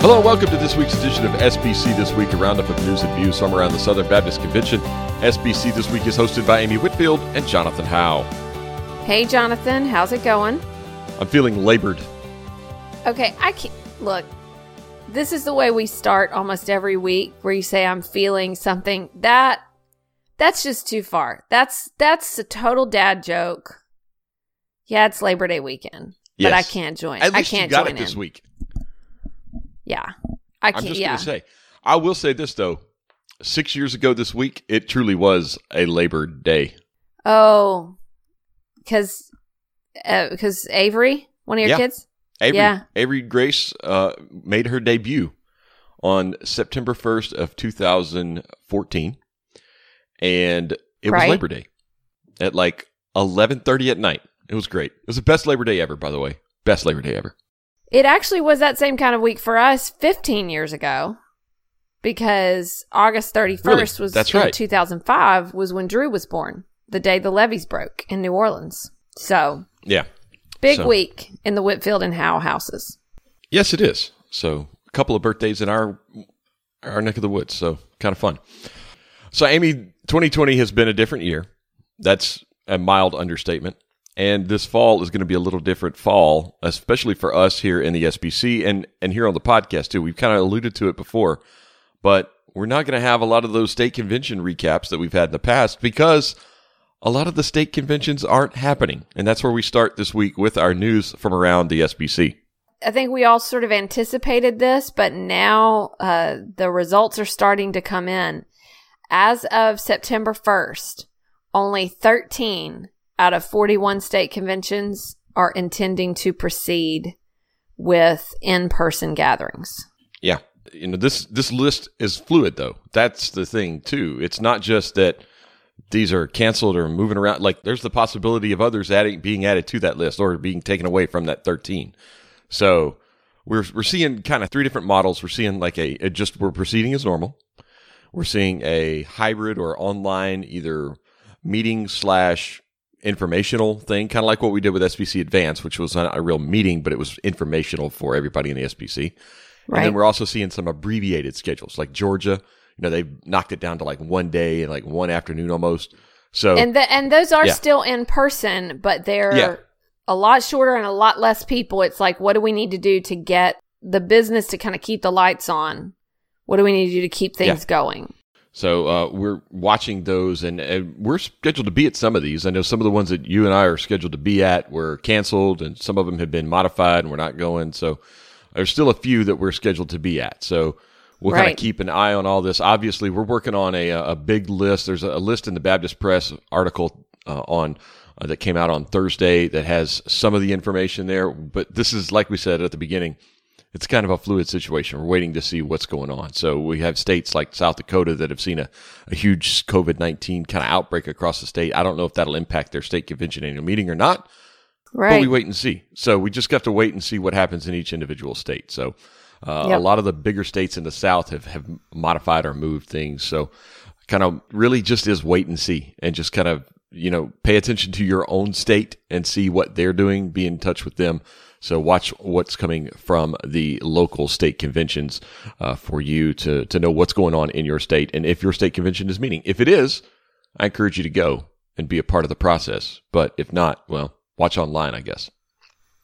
Hello and welcome to this week's edition of SBC This Week, a roundup of news and views from around the Southern Baptist Convention. SBC This Week is hosted by Amy Whitfield and Jonathan Howe. Hey, Jonathan, how's it going? I'm feeling labored. Okay, I can't look. This is the way we start almost every week, where you say I'm feeling something. That that's just too far. That's that's a total dad joke. Yeah, it's Labor Day weekend, but I can't join. At I can't you got join it this in. week. Yeah, I can't, I'm just yeah, going to say. I will say this, though. Six years ago this week, it truly was a Labor Day. oh, because because Avery, one of your Yeah. kids. Avery, Yeah. Avery Grace uh, made her debut on September 1st of 2014, and it was Labor Day at like 11:30 at night. It was great. It was the best Labor Day ever, by the way. Best Labor Day ever. It actually was that same kind of week for us 15 years ago because August 31st Really? was That's right. 2005 was when Drew was born, the day the levees broke in New Orleans. So, Yeah. big So- week in the Whitfield and Howe houses. Yes, it is. So a couple of birthdays in our our neck of the woods. So kind of fun. So Amy, 2020 has been a different year. That's a mild understatement. And this fall is going to be a little different fall, especially for us here in the SBC and and here on the podcast too. We've kind of alluded to it before, but we're not going to have a lot of those state convention recaps that we've had in the past because a lot of the state conventions aren't happening. And that's where we start this week with our news from around the SBC. I think we all sort of anticipated this, but now uh, the results are starting to come in. As of September 1st, only 13 out of 41 state conventions are intending to proceed with in person gatherings. Yeah. You know, this this list is fluid though. That's the thing too. It's not just that these are canceled or moving around. Like there's the possibility of others adding being added to that list or being taken away from that 13. So we're we're seeing kind of three different models. We're seeing like a, a just we're proceeding as normal. We're seeing a hybrid or online either meeting slash informational thing, kind of like what we did with SBC Advance, which was not a real meeting, but it was informational for everybody in the SBC. And then we're also seeing some abbreviated schedules, like Georgia. You know, they've knocked it down to like one day and like one afternoon almost. So And the, and those are Yeah. still in person, but they're Yeah. a lot shorter and a lot less people. It's like, what do we need to do to get the business to kind of keep the lights on? What do we need to do to keep things Yeah. going? So uh, we're watching those, and, and we're scheduled to be at some of these. I know some of the ones that you and I are scheduled to be at were canceled, and some of them have been modified, and we're not going. So there's still a few that we're scheduled to be at. So we'll kind Right. of keep an eye on all this. Obviously, we're working on a a big list. There's a list in the Baptist Press article uh, on. Uh, that came out on Thursday that has some of the information there, but this is like we said at the beginning it's kind of a fluid situation. We're waiting to see what's going on. So we have states like South Dakota that have seen a, a huge COVID 19 kind of outbreak across the state. I don't know if that'll impact their state convention annual meeting or not, Right. but we wait and see. So we just have to wait and see what happens in each individual state. So uh, Yep. a lot of the bigger states in the South have, have modified or moved things. So kind of really just is wait and see and just kind of, you know, pay attention to your own state and see what they're doing, be in touch with them. So watch what's coming from the local state conventions uh, for you to, to know what's going on in your state and if your state convention is meeting. If it is, I encourage you to go and be a part of the process. But if not, well, watch online, I guess.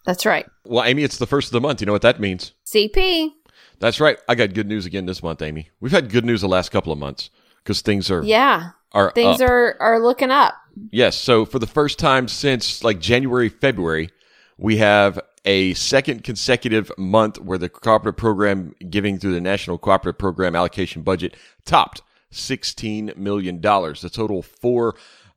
That's right. Well, Amy, it's the first of the month. You know what that means? CP. That's right. I got good news again this month, Amy. We've had good news the last couple of months because things are Yeah. are Things up. are are looking up. Yes. So for the first time since like January, February, we have a second consecutive month where the cooperative program giving through the National Cooperative Program allocation budget topped $16 million. The total for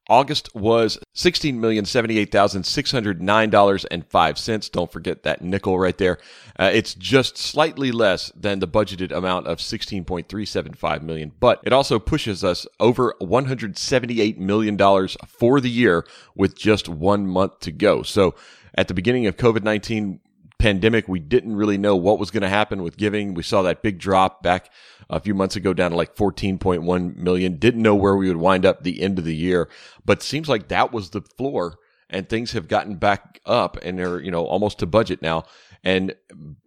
August was $16,078,609.05. Don't forget that nickel right there. Uh, it's just slightly less than the budgeted amount of 16.375 million, but it also pushes us over 178 million dollars for the year with just one month to go. So at the beginning of COVID-19 pandemic, we didn't really know what was going to happen with giving. We saw that big drop back a few months ago down to like 14.1 million. Didn't know where we would wind up the end of the year, but seems like that was the floor and things have gotten back up and they're, you know, almost to budget now. And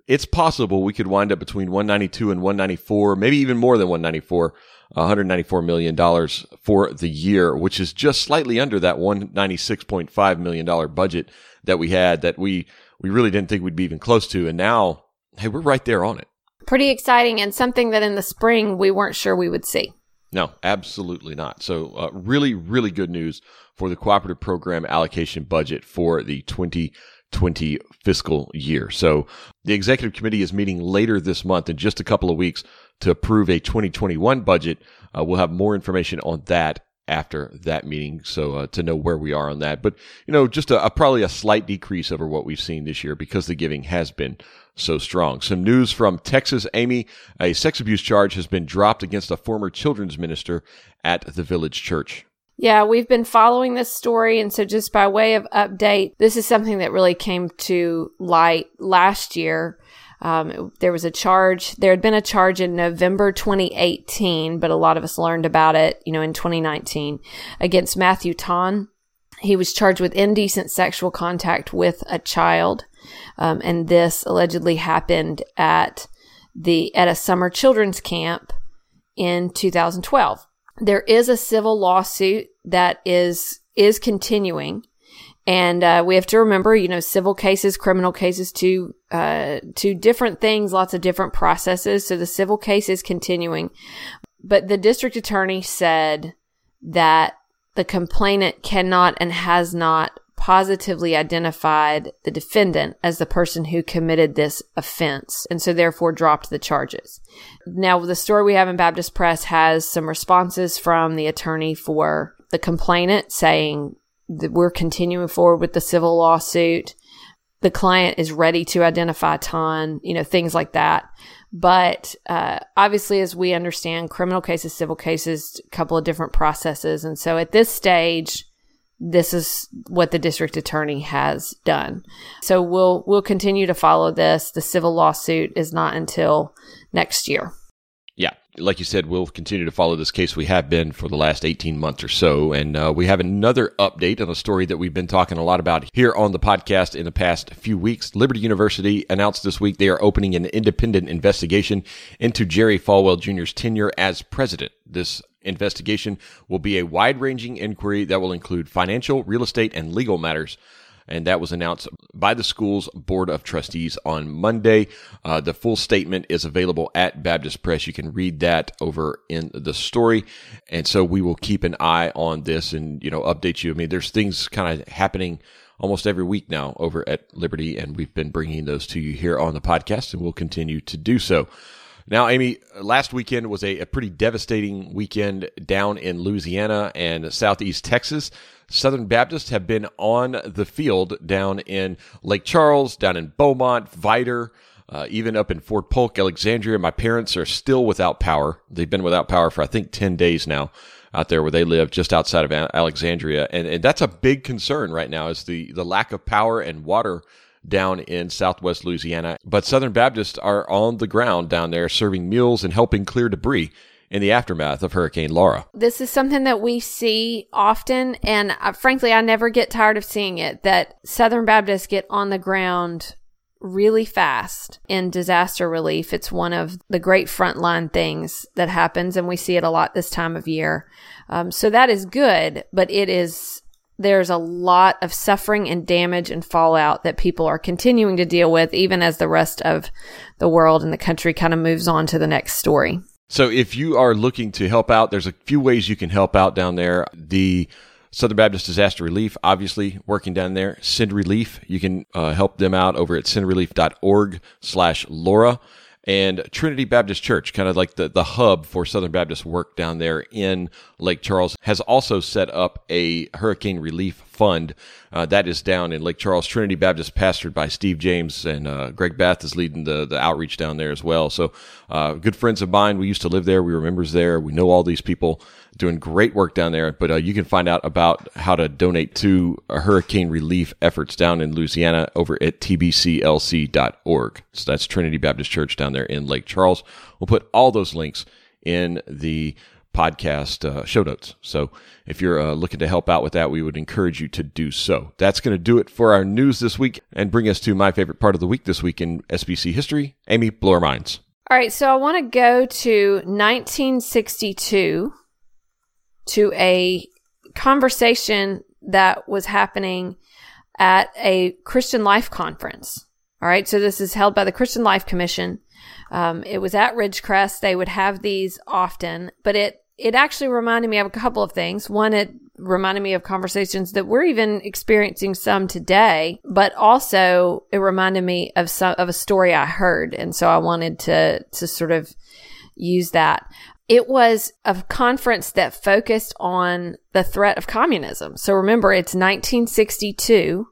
it's possible we could wind up between 192 and 194, maybe even more than 194, 194 million dollars for the year, which is just slightly under that 196.5 million dollar budget that we had that we we really didn't think we'd be even close to. And now, hey, we're right there on it. Pretty exciting and something that in the spring we weren't sure we would see. No, absolutely not. So, uh, really, really good news for the cooperative program allocation budget for the 2020 fiscal year. So, the executive committee is meeting later this month in just a couple of weeks to approve a 2021 budget. Uh, we'll have more information on that after that meeting. So uh, to know where we are on that, but you know, just a, a, probably a slight decrease over what we've seen this year because the giving has been so strong. Some news from Texas, Amy. A sex abuse charge has been dropped against a former children's minister at the village church. Yeah, we've been following this story. And so, just by way of update, this is something that really came to light last year um, there was a charge. There had been a charge in November 2018, but a lot of us learned about it, you know, in 2019 against Matthew Tonne. He was charged with indecent sexual contact with a child, um, and this allegedly happened at the at a summer children's camp in 2012. There is a civil lawsuit that is is continuing and uh, we have to remember, you know, civil cases, criminal cases, two uh, two different things, lots of different processes. So the civil case is continuing, but the district attorney said that the complainant cannot and has not positively identified the defendant as the person who committed this offense and so therefore dropped the charges. Now, the story we have in Baptist Press has some responses from the attorney for the complainant saying we're continuing forward with the civil lawsuit. The client is ready to identify Tonne, you know, things like that. But uh, obviously, as we understand, criminal cases, civil cases, a couple of different processes. And so at this stage, this is what the district attorney has done. So we'll we'll continue to follow this. The civil lawsuit is not until next year like you said, we'll continue to follow this case. We have been for the last 18 months or so. And uh, we have another update on a story that we've been talking a lot about here on the podcast in the past few weeks. Liberty University announced this week they are opening an independent investigation into Jerry Falwell Jr.'s tenure as president. This investigation will be a wide ranging inquiry that will include financial, real estate, and legal matters and that was announced by the school's board of trustees on Monday. Uh, the full statement is available at Baptist Press. You can read that over in the story, and so we will keep an eye on this and you know update you. I mean, there's things kind of happening almost every week now over at Liberty, and we've been bringing those to you here on the podcast, and we'll continue to do so. Now, Amy, last weekend was a, a, pretty devastating weekend down in Louisiana and southeast Texas. Southern Baptists have been on the field down in Lake Charles, down in Beaumont, Vidor, uh, even up in Fort Polk, Alexandria. My parents are still without power. They've been without power for, I think, 10 days now out there where they live just outside of Alexandria. And, and that's a big concern right now is the, the lack of power and water down in southwest Louisiana. But Southern Baptists are on the ground down there serving meals and helping clear debris in the aftermath of Hurricane Laura. This is something that we see often, and uh, frankly, I never get tired of seeing it that Southern Baptists get on the ground really fast in disaster relief. It's one of the great frontline things that happens, and we see it a lot this time of year. Um, so that is good, but it is there's a lot of suffering and damage and fallout that people are continuing to deal with, even as the rest of the world and the country kind of moves on to the next story. So if you are looking to help out, there's a few ways you can help out down there. The Southern Baptist Disaster Relief, obviously working down there. Send Relief, you can uh, help them out over at sendrelief.org slash Laura. And Trinity Baptist Church, kind of like the, the hub for Southern Baptist work down there in Lake Charles, has also set up a hurricane relief fund uh, that is down in Lake Charles. Trinity Baptist, pastored by Steve James, and uh, Greg Bath is leading the, the outreach down there as well. So, uh, good friends of mine. We used to live there. We were members there. We know all these people doing great work down there. But uh, you can find out about how to donate to hurricane relief efforts down in Louisiana over at tbclc.org. So that's Trinity Baptist Church down there in Lake Charles. We'll put all those links in the podcast uh, show notes. So if you're uh, looking to help out with that, we would encourage you to do so. That's going to do it for our news this week and bring us to my favorite part of the week this week in SBC history. Amy, blow our minds. All right, so I want to go to 1962 to a conversation that was happening at a Christian Life conference. All right, so this is held by the Christian Life Commission. Um, it was at Ridgecrest. They would have these often, but it it actually reminded me of a couple of things. One, it reminded me of conversations that we're even experiencing some today, but also it reminded me of some of a story I heard, and so I wanted to to sort of use that. It was a conference that focused on the threat of communism. So remember, it's 1962.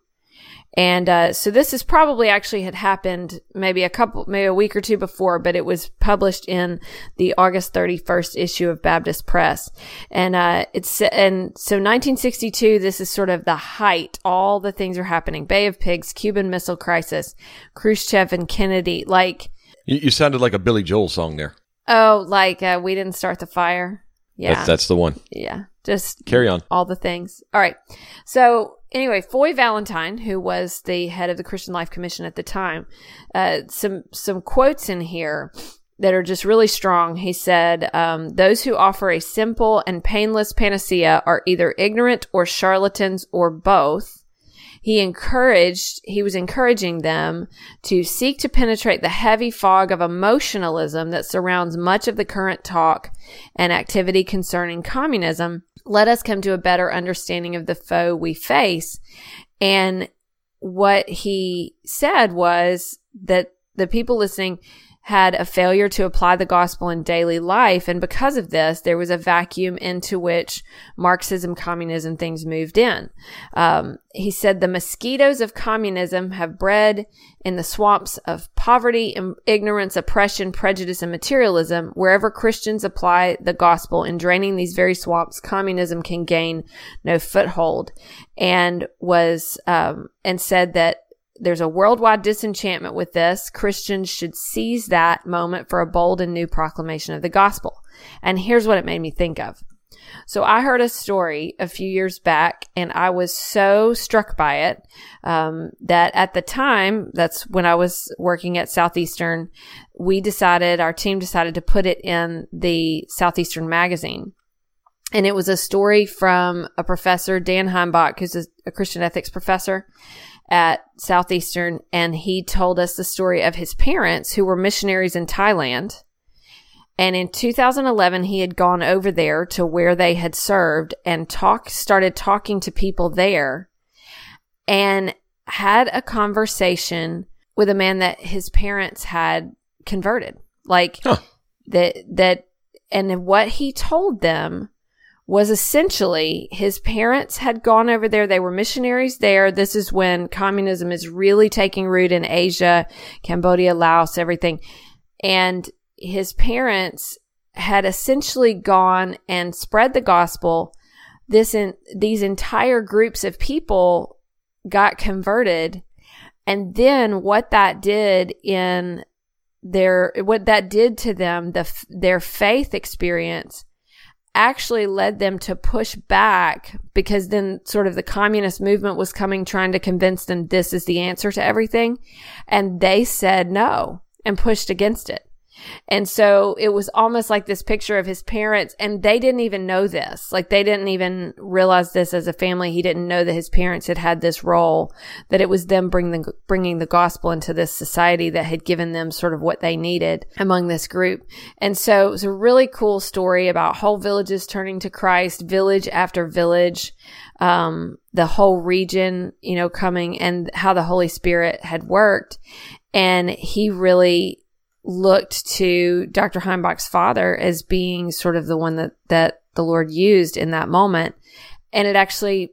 And uh, so this is probably actually had happened maybe a couple, maybe a week or two before, but it was published in the August 31st issue of Baptist Press. And uh, it's and so 1962. This is sort of the height. All the things are happening: Bay of Pigs, Cuban Missile Crisis, Khrushchev and Kennedy. Like you, you sounded like a Billy Joel song there. Oh, like uh, we didn't start the fire. Yeah, that's, that's the one. Yeah, just carry on. All the things. All right. So anyway, Foy Valentine, who was the head of the Christian Life Commission at the time, uh, some some quotes in here that are just really strong. He said, um, "Those who offer a simple and painless panacea are either ignorant or charlatans or both." He encouraged, he was encouraging them to seek to penetrate the heavy fog of emotionalism that surrounds much of the current talk and activity concerning communism. Let us come to a better understanding of the foe we face. And what he said was that the people listening had a failure to apply the gospel in daily life. And because of this, there was a vacuum into which Marxism, communism, things moved in. Um, he said the mosquitoes of communism have bred in the swamps of poverty, ignorance, oppression, prejudice, and materialism. Wherever Christians apply the gospel in draining these very swamps, communism can gain no foothold. And was, um, and said that there's a worldwide disenchantment with this. Christians should seize that moment for a bold and new proclamation of the gospel. And here's what it made me think of. So I heard a story a few years back and I was so struck by it um, that at the time, that's when I was working at Southeastern, we decided, our team decided to put it in the Southeastern magazine. And it was a story from a professor, Dan Heimbach, who's a, a Christian ethics professor at Southeastern, and he told us the story of his parents who were missionaries in Thailand. And in 2011, he had gone over there to where they had served and talk, started talking to people there and had a conversation with a man that his parents had converted. Like huh. that, that, and what he told them was essentially his parents had gone over there. They were missionaries there. This is when communism is really taking root in Asia, Cambodia, Laos, everything. And his parents had essentially gone and spread the gospel. This in these entire groups of people got converted. And then what that did in their, what that did to them, the, their faith experience actually led them to push back because then sort of the communist movement was coming trying to convince them this is the answer to everything. And they said no and pushed against it. And so it was almost like this picture of his parents and they didn't even know this. Like they didn't even realize this as a family. He didn't know that his parents had had this role, that it was them bringing the, bringing the gospel into this society that had given them sort of what they needed among this group. And so it was a really cool story about whole villages turning to Christ, village after village. Um, the whole region, you know, coming and how the Holy Spirit had worked. And he really looked to Dr. Heimbach's father as being sort of the one that, that the Lord used in that moment. And it actually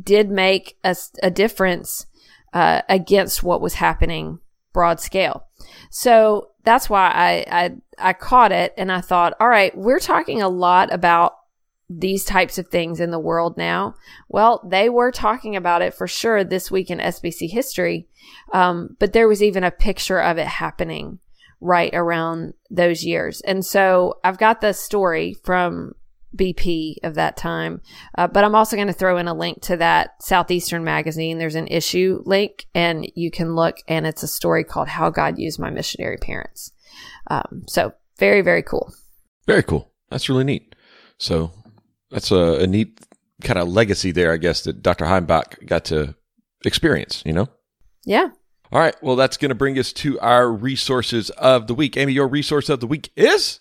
did make a, a difference uh, against what was happening broad scale. So that's why I, I, I caught it and I thought, all right, we're talking a lot about these types of things in the world now. Well, they were talking about it for sure this week in SBC history. Um, but there was even a picture of it happening right around those years. And so I've got the story from BP of that time, uh, but I'm also going to throw in a link to that Southeastern magazine. There's an issue link, and you can look, and it's a story called How God Used My Missionary Parents. Um, so very, very cool. Very cool. That's really neat. So that's a, a neat kind of legacy there, I guess, that Dr. Heimbach got to experience, you know? Yeah. All right. Well, that's going to bring us to our resources of the week. Amy, your resource of the week is?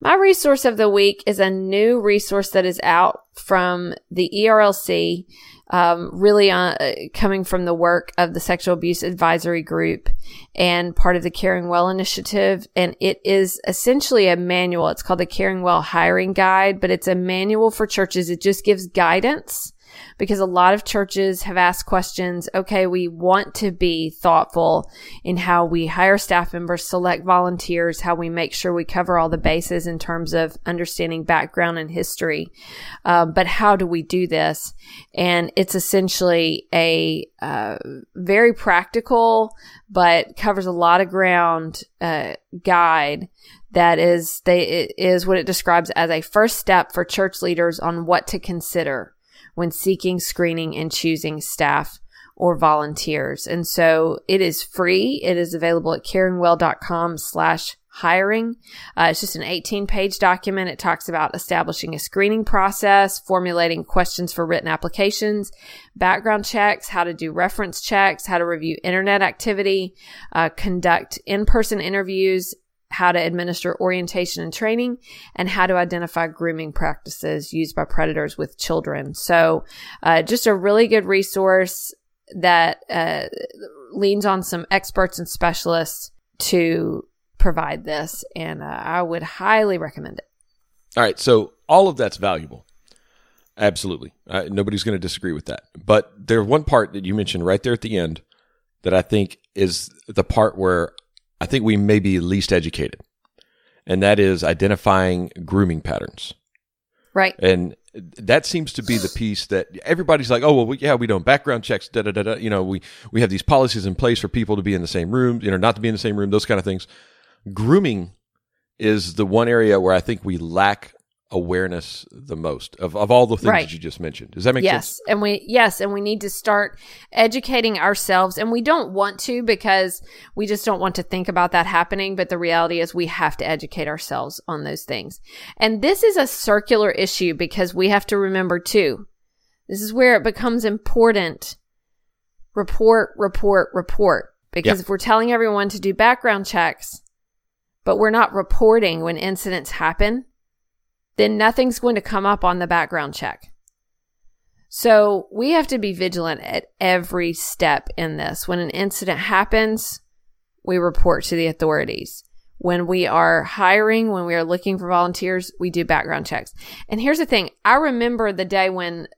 My resource of the week is a new resource that is out from the ERLC, um, really uh, coming from the work of the Sexual Abuse Advisory Group and part of the Caring Well initiative. And it is essentially a manual. It's called the Caring Well Hiring Guide, but it's a manual for churches. It just gives guidance because a lot of churches have asked questions. Okay, we want to be thoughtful in how we hire staff members, select volunteers, how we make sure we cover all the bases in terms of understanding background and history. Um, but how do we do this? And it's essentially a uh, very practical, but covers a lot of ground uh, guide that is they is what it describes as a first step for church leaders on what to consider when seeking, screening, and choosing staff or volunteers. And so it is free. It is available at caringwell.com slash hiring. Uh, it's just an 18 page document. It talks about establishing a screening process, formulating questions for written applications, background checks, how to do reference checks, how to review internet activity, uh, conduct in person interviews, how to administer orientation and training, and how to identify grooming practices used by predators with children. So, uh, just a really good resource that uh, leans on some experts and specialists to provide this, and uh, I would highly recommend it. All right, so all of that's valuable. Absolutely. Uh, nobody's going to disagree with that. But there's one part that you mentioned right there at the end that I think is the part where I think we may be least educated, and that is identifying grooming patterns. Right. And that seems to be the piece that everybody's like, oh well, we, yeah, we don't background checks, da da da da. You know, we we have these policies in place for people to be in the same room, you know, not to be in the same room, those kind of things. Grooming is the one area where I think we lack awareness the most of, of all the things Right. that you just mentioned. Does that make yes sense? Yes. And we yes and we need to start educating ourselves and we don't want to because we just don't want to think about that happening but the reality is we have to educate ourselves on those things and this is a circular issue because we have to remember too this is where it becomes important report report report because Yeah. if we're telling everyone to do background checks but we're not reporting when incidents happen then nothing's going to come up on the background check so we have to be vigilant at every step in this. When an incident happens, we report to the authorities. When we are hiring, when we are looking for volunteers, we do background checks. And here's the thing. I remember the day when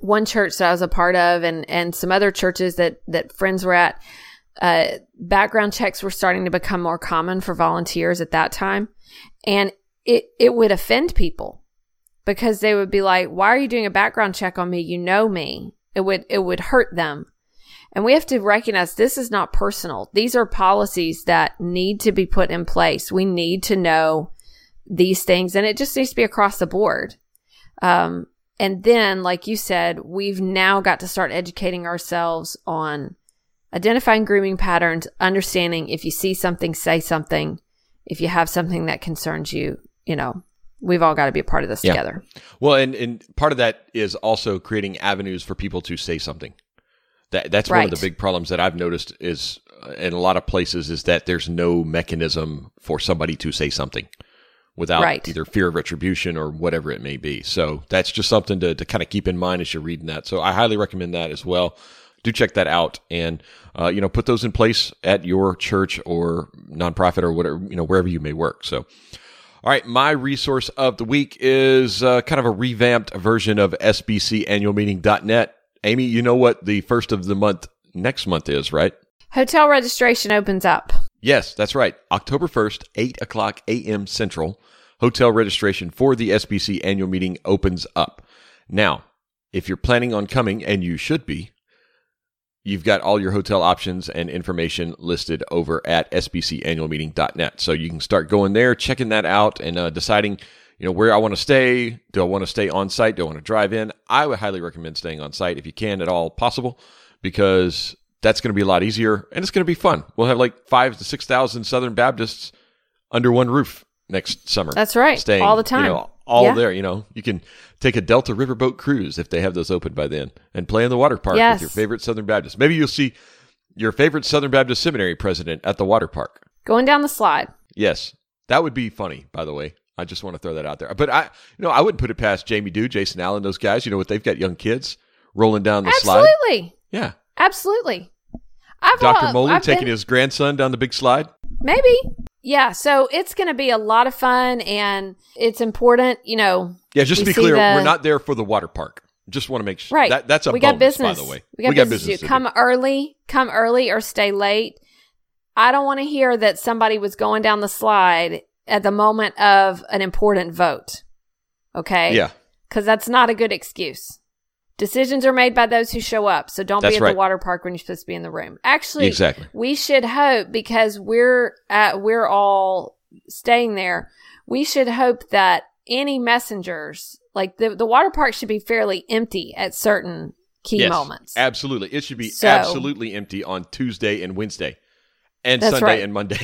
one church that I was a part of and, and some other churches that, that friends were at, uh, background checks were starting to become more common for volunteers at that time. And it, it would offend people because they would be like, "Why are you doing a background check on me? You know me." It would it would hurt them. And we have to recognize this is not personal. These are policies that need to be put in place. We need to know these things and it just needs to be across the board. Um, and then, like you said, we've now got to start educating ourselves on identifying grooming patterns, understanding if you see something, say something. If you have something that concerns you, you know, we've all got to be a part of this Yeah. together. Well, and, and part of that is also creating avenues for people to say something. That that's one of the big problems that I've noticed is uh, in a lot of places is that there's no mechanism for somebody to say something without Right. either fear of retribution or whatever it may be. So that's just something to, to kind of keep in mind as you're reading that. So I highly recommend that as well. Do check that out and uh, you know put those in place at your church or nonprofit or whatever you know wherever you may work. So. All right, my resource of the week is uh, kind of a revamped version of sbcannualmeeting.net. Amy, you know what the first of the month next month is, right? Hotel registration opens up. Yes, that's right. October 1st, 8 o'clock a.m. Central, hotel registration for the SBC annual meeting opens up. Now, if you're planning on coming, and you should be, you've got all your hotel options and information listed over at sbcannualmeeting.net. So you can start going there, checking that out, and uh, deciding, you know, where I want to stay. Do I want to stay on site? Do I want to drive in? I would highly recommend staying on site if you can at all possible, because that's going to be a lot easier and it's going to be fun. We'll have like five to six thousand Southern Baptists under one roof next summer. That's right. Staying all the time. You know, all Yeah. there. You know, you can take a Delta Riverboat cruise if they have those open by then, and play in the water park Yes. with your favorite Southern Baptist. Maybe you'll see your favorite Southern Baptist Seminary president at the water park. Going down the slide. Yes, that would be funny. By the way, I just want to throw that out there. But I, you know, I wouldn't put it past Jamie Dew, Jason Allen, those guys. You know what? They've got young kids rolling down the slide. Absolutely. Yeah, Absolutely. I've, Dr. uh, Mohler taking been- his grandson down the big slide. Maybe. Yeah. So it's going to be a lot of fun and it's important, you know. Yeah, just to be clear, the- we're not there for the water park. Just want to make sure Right. that that's a we bonus, got business. by the way. We got business, to do. to do. Come early, come early or stay late. I don't want to hear that somebody was going down the slide at the moment of an important vote. Okay? Yeah, Because that's not a good excuse. Decisions are made by those who show up. So don't That's be at right. the water park when you're supposed to be in the room. Actually, exactly. we should hope because we're at, we're all staying there. We should hope that any messengers, like the the water park, should be fairly empty at certain key Yes, moments. Absolutely, it should be So- absolutely empty on Tuesday and Wednesday, and Sunday right. and Monday,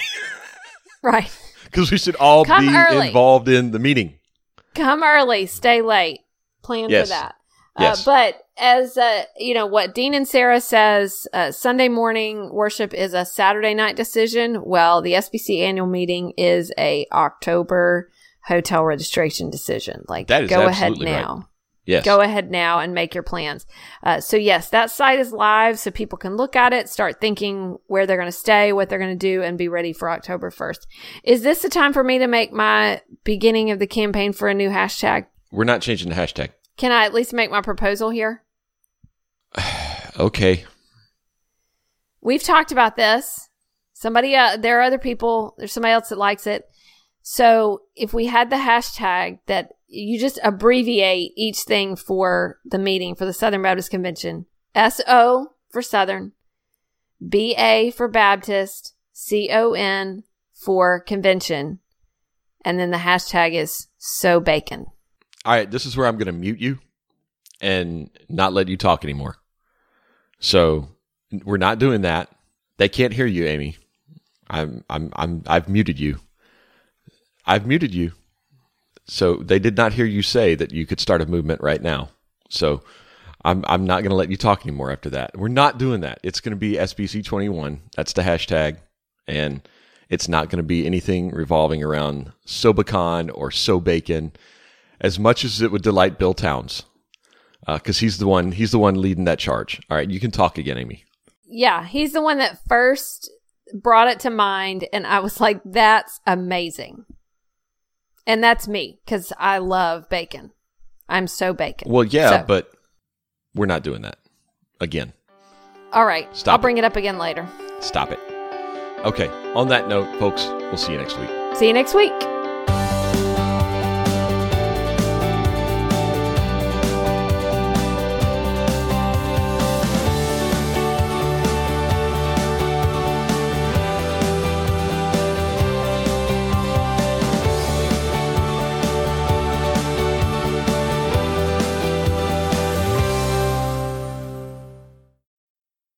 right. because we should all Come be early. involved in the meeting. Come early, stay late. Plan Yes. for that. Yes. Uh, but as uh, you know, what Dean Inserra says, uh, Sunday morning worship is a Saturday night decision. Well, the SBC annual meeting is a October hotel registration decision. Like, That is go ahead absolutely right. now. Yes, Go ahead now and make your plans. Uh, so yes, that site is live, so people can look at it, start thinking where they're going to stay, what they're going to do, and be ready for October first. Is this the time for me to make my beginning of the campaign for a new hashtag? we're not changing the hashtag. Can I at least make my proposal here? Okay, We've talked about this. Somebody, uh, there are other people. There's somebody else that likes it. So if we had the hashtag that you just abbreviate each thing for the meeting for the Southern Baptist Convention, SO for Southern, BA for Baptist, CON for convention, and then the hashtag is so bacon. All right. This is where I'm going to mute you and not let you talk anymore. So we're not doing that. They can't hear you, Amy. I'm I'm I'm I've muted you. I've muted you. So they did not hear you say that you could start a movement right now. So I'm I'm not going to let you talk anymore after that. We're not doing that. It's going to be SBC21. That's the hashtag and it's not going to be anything revolving around Sobacon or So Bacon as much as it would delight Bill Towns. Uh, because he's the one, he's the one leading that charge. All right, you can talk again, Amy. Yeah, he's the one that first brought it to mind, and I was like, that's amazing. And that's me because I love bacon. I'm so bacon. Well, yeah, So- but we're not doing that again. All right. Stop I'll it. bring it up again later. Stop it. Okay. On that note, folks, we'll see you next week. See you next week.